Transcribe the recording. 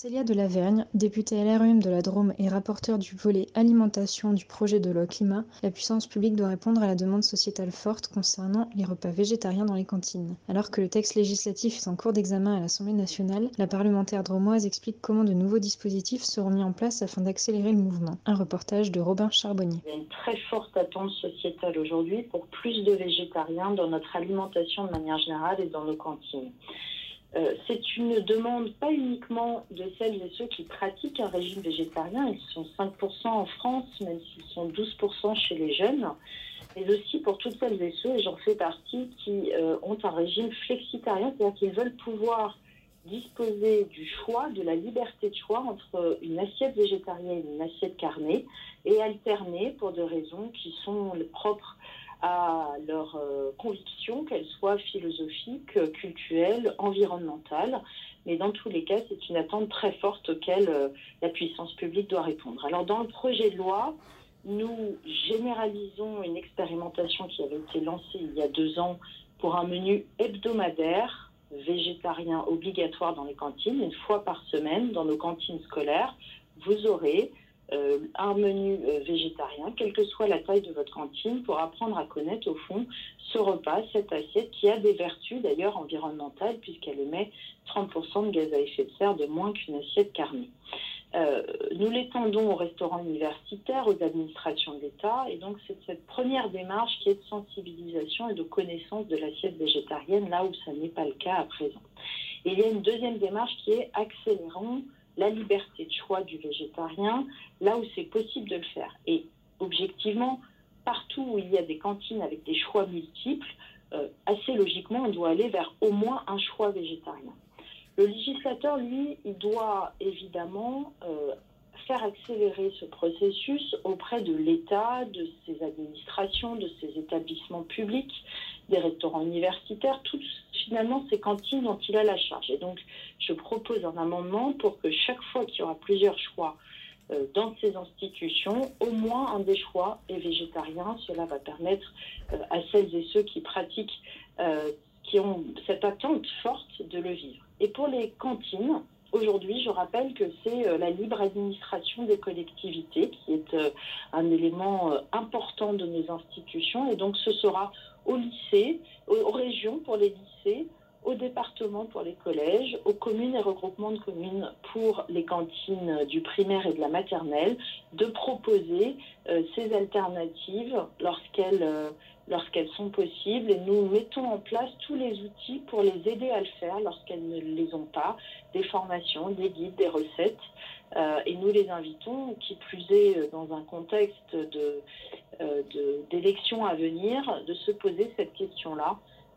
Célia de Lavergne, députée LRUM de la Drôme et rapporteure du volet alimentation du projet de loi climat, la puissance publique doit répondre à la demande sociétale forte concernant les repas végétariens dans les cantines. Alors que le texte législatif est en cours d'examen à l'Assemblée nationale, la parlementaire dromoise explique comment de nouveaux dispositifs seront mis en place afin d'accélérer le mouvement. Un reportage de Robin Charbonnier. Il y a une très forte attente sociétale aujourd'hui pour plus de végétariens dans notre alimentation de manière générale et dans nos cantines. Euh, c'est une demande pas uniquement de celles et ceux qui pratiquent un régime végétarien, ils sont 5% en France, même s'ils sont 12% chez les jeunes, mais aussi pour toutes celles et ceux, et j'en fais partie, qui euh, ont un régime flexitarien, c'est-à-dire qu'ils veulent pouvoir disposer du choix, de la liberté de choix entre une assiette végétarienne et une assiette carnée, et alterner pour des raisons qui sont propres à leurs euh, convictions, qu'elles soient philosophiques, culturelles, environnementales. Mais dans tous les cas, c'est une attente très forte auquel euh, la puissance publique doit répondre. Alors dans le projet de loi, nous généralisons une expérimentation qui avait été lancée il y a deux ans pour un menu hebdomadaire végétarien obligatoire dans les cantines, une fois par semaine dans nos cantines scolaires. Vous aurez euh, un menu euh, végétarien, quelle que soit la taille de votre cantine, pour apprendre à connaître au fond ce repas, cette assiette qui a des vertus d'ailleurs environnementales puisqu'elle émet 30% de gaz à effet de serre de moins qu'une assiette carnée. Euh, nous l'étendons aux restaurants universitaires, aux administrations de l'État, et donc c'est cette première démarche qui est de sensibilisation et de connaissance de l'assiette végétarienne, là où ça n'est pas le cas à présent. Et il y a une deuxième démarche qui est accélérant la liberté de choix du végétarien là où c'est possible de le faire. Et objectivement, partout où il y a des cantines avec des choix multiples, euh, assez logiquement, on doit aller vers au moins un choix végétarien. Le législateur, lui, il doit évidemment euh, faire accélérer ce processus auprès de l'État, de ses administrations, de ses établissements publics, des restaurants universitaires, toutes finalement ces cantines dont il a la charge. Et donc, je propose un amendement pour que chaque fois qu'il y aura plusieurs choix euh, dans ces institutions, au moins un des choix est végétarien. Cela va permettre euh, à celles et ceux qui pratiquent, euh, qui ont cette attente forte de le vivre. Et pour les cantines, Aujourd'hui, je rappelle que c'est la libre administration des collectivités qui est un élément important de nos institutions. Et donc, ce sera au lycée, aux régions pour les lycées, au département pour les collèges, aux communes et regroupements de communes pour les cantines du primaire et de la maternelle, de proposer euh, ces alternatives lorsqu'elles euh, lorsqu'elles sont possibles et nous mettons en place tous les outils pour les aider à le faire lorsqu'elles ne les ont pas, des formations, des guides, des recettes. Euh, et nous les invitons, qui plus est dans un contexte d'élection de, à venir, de se poser cette question-là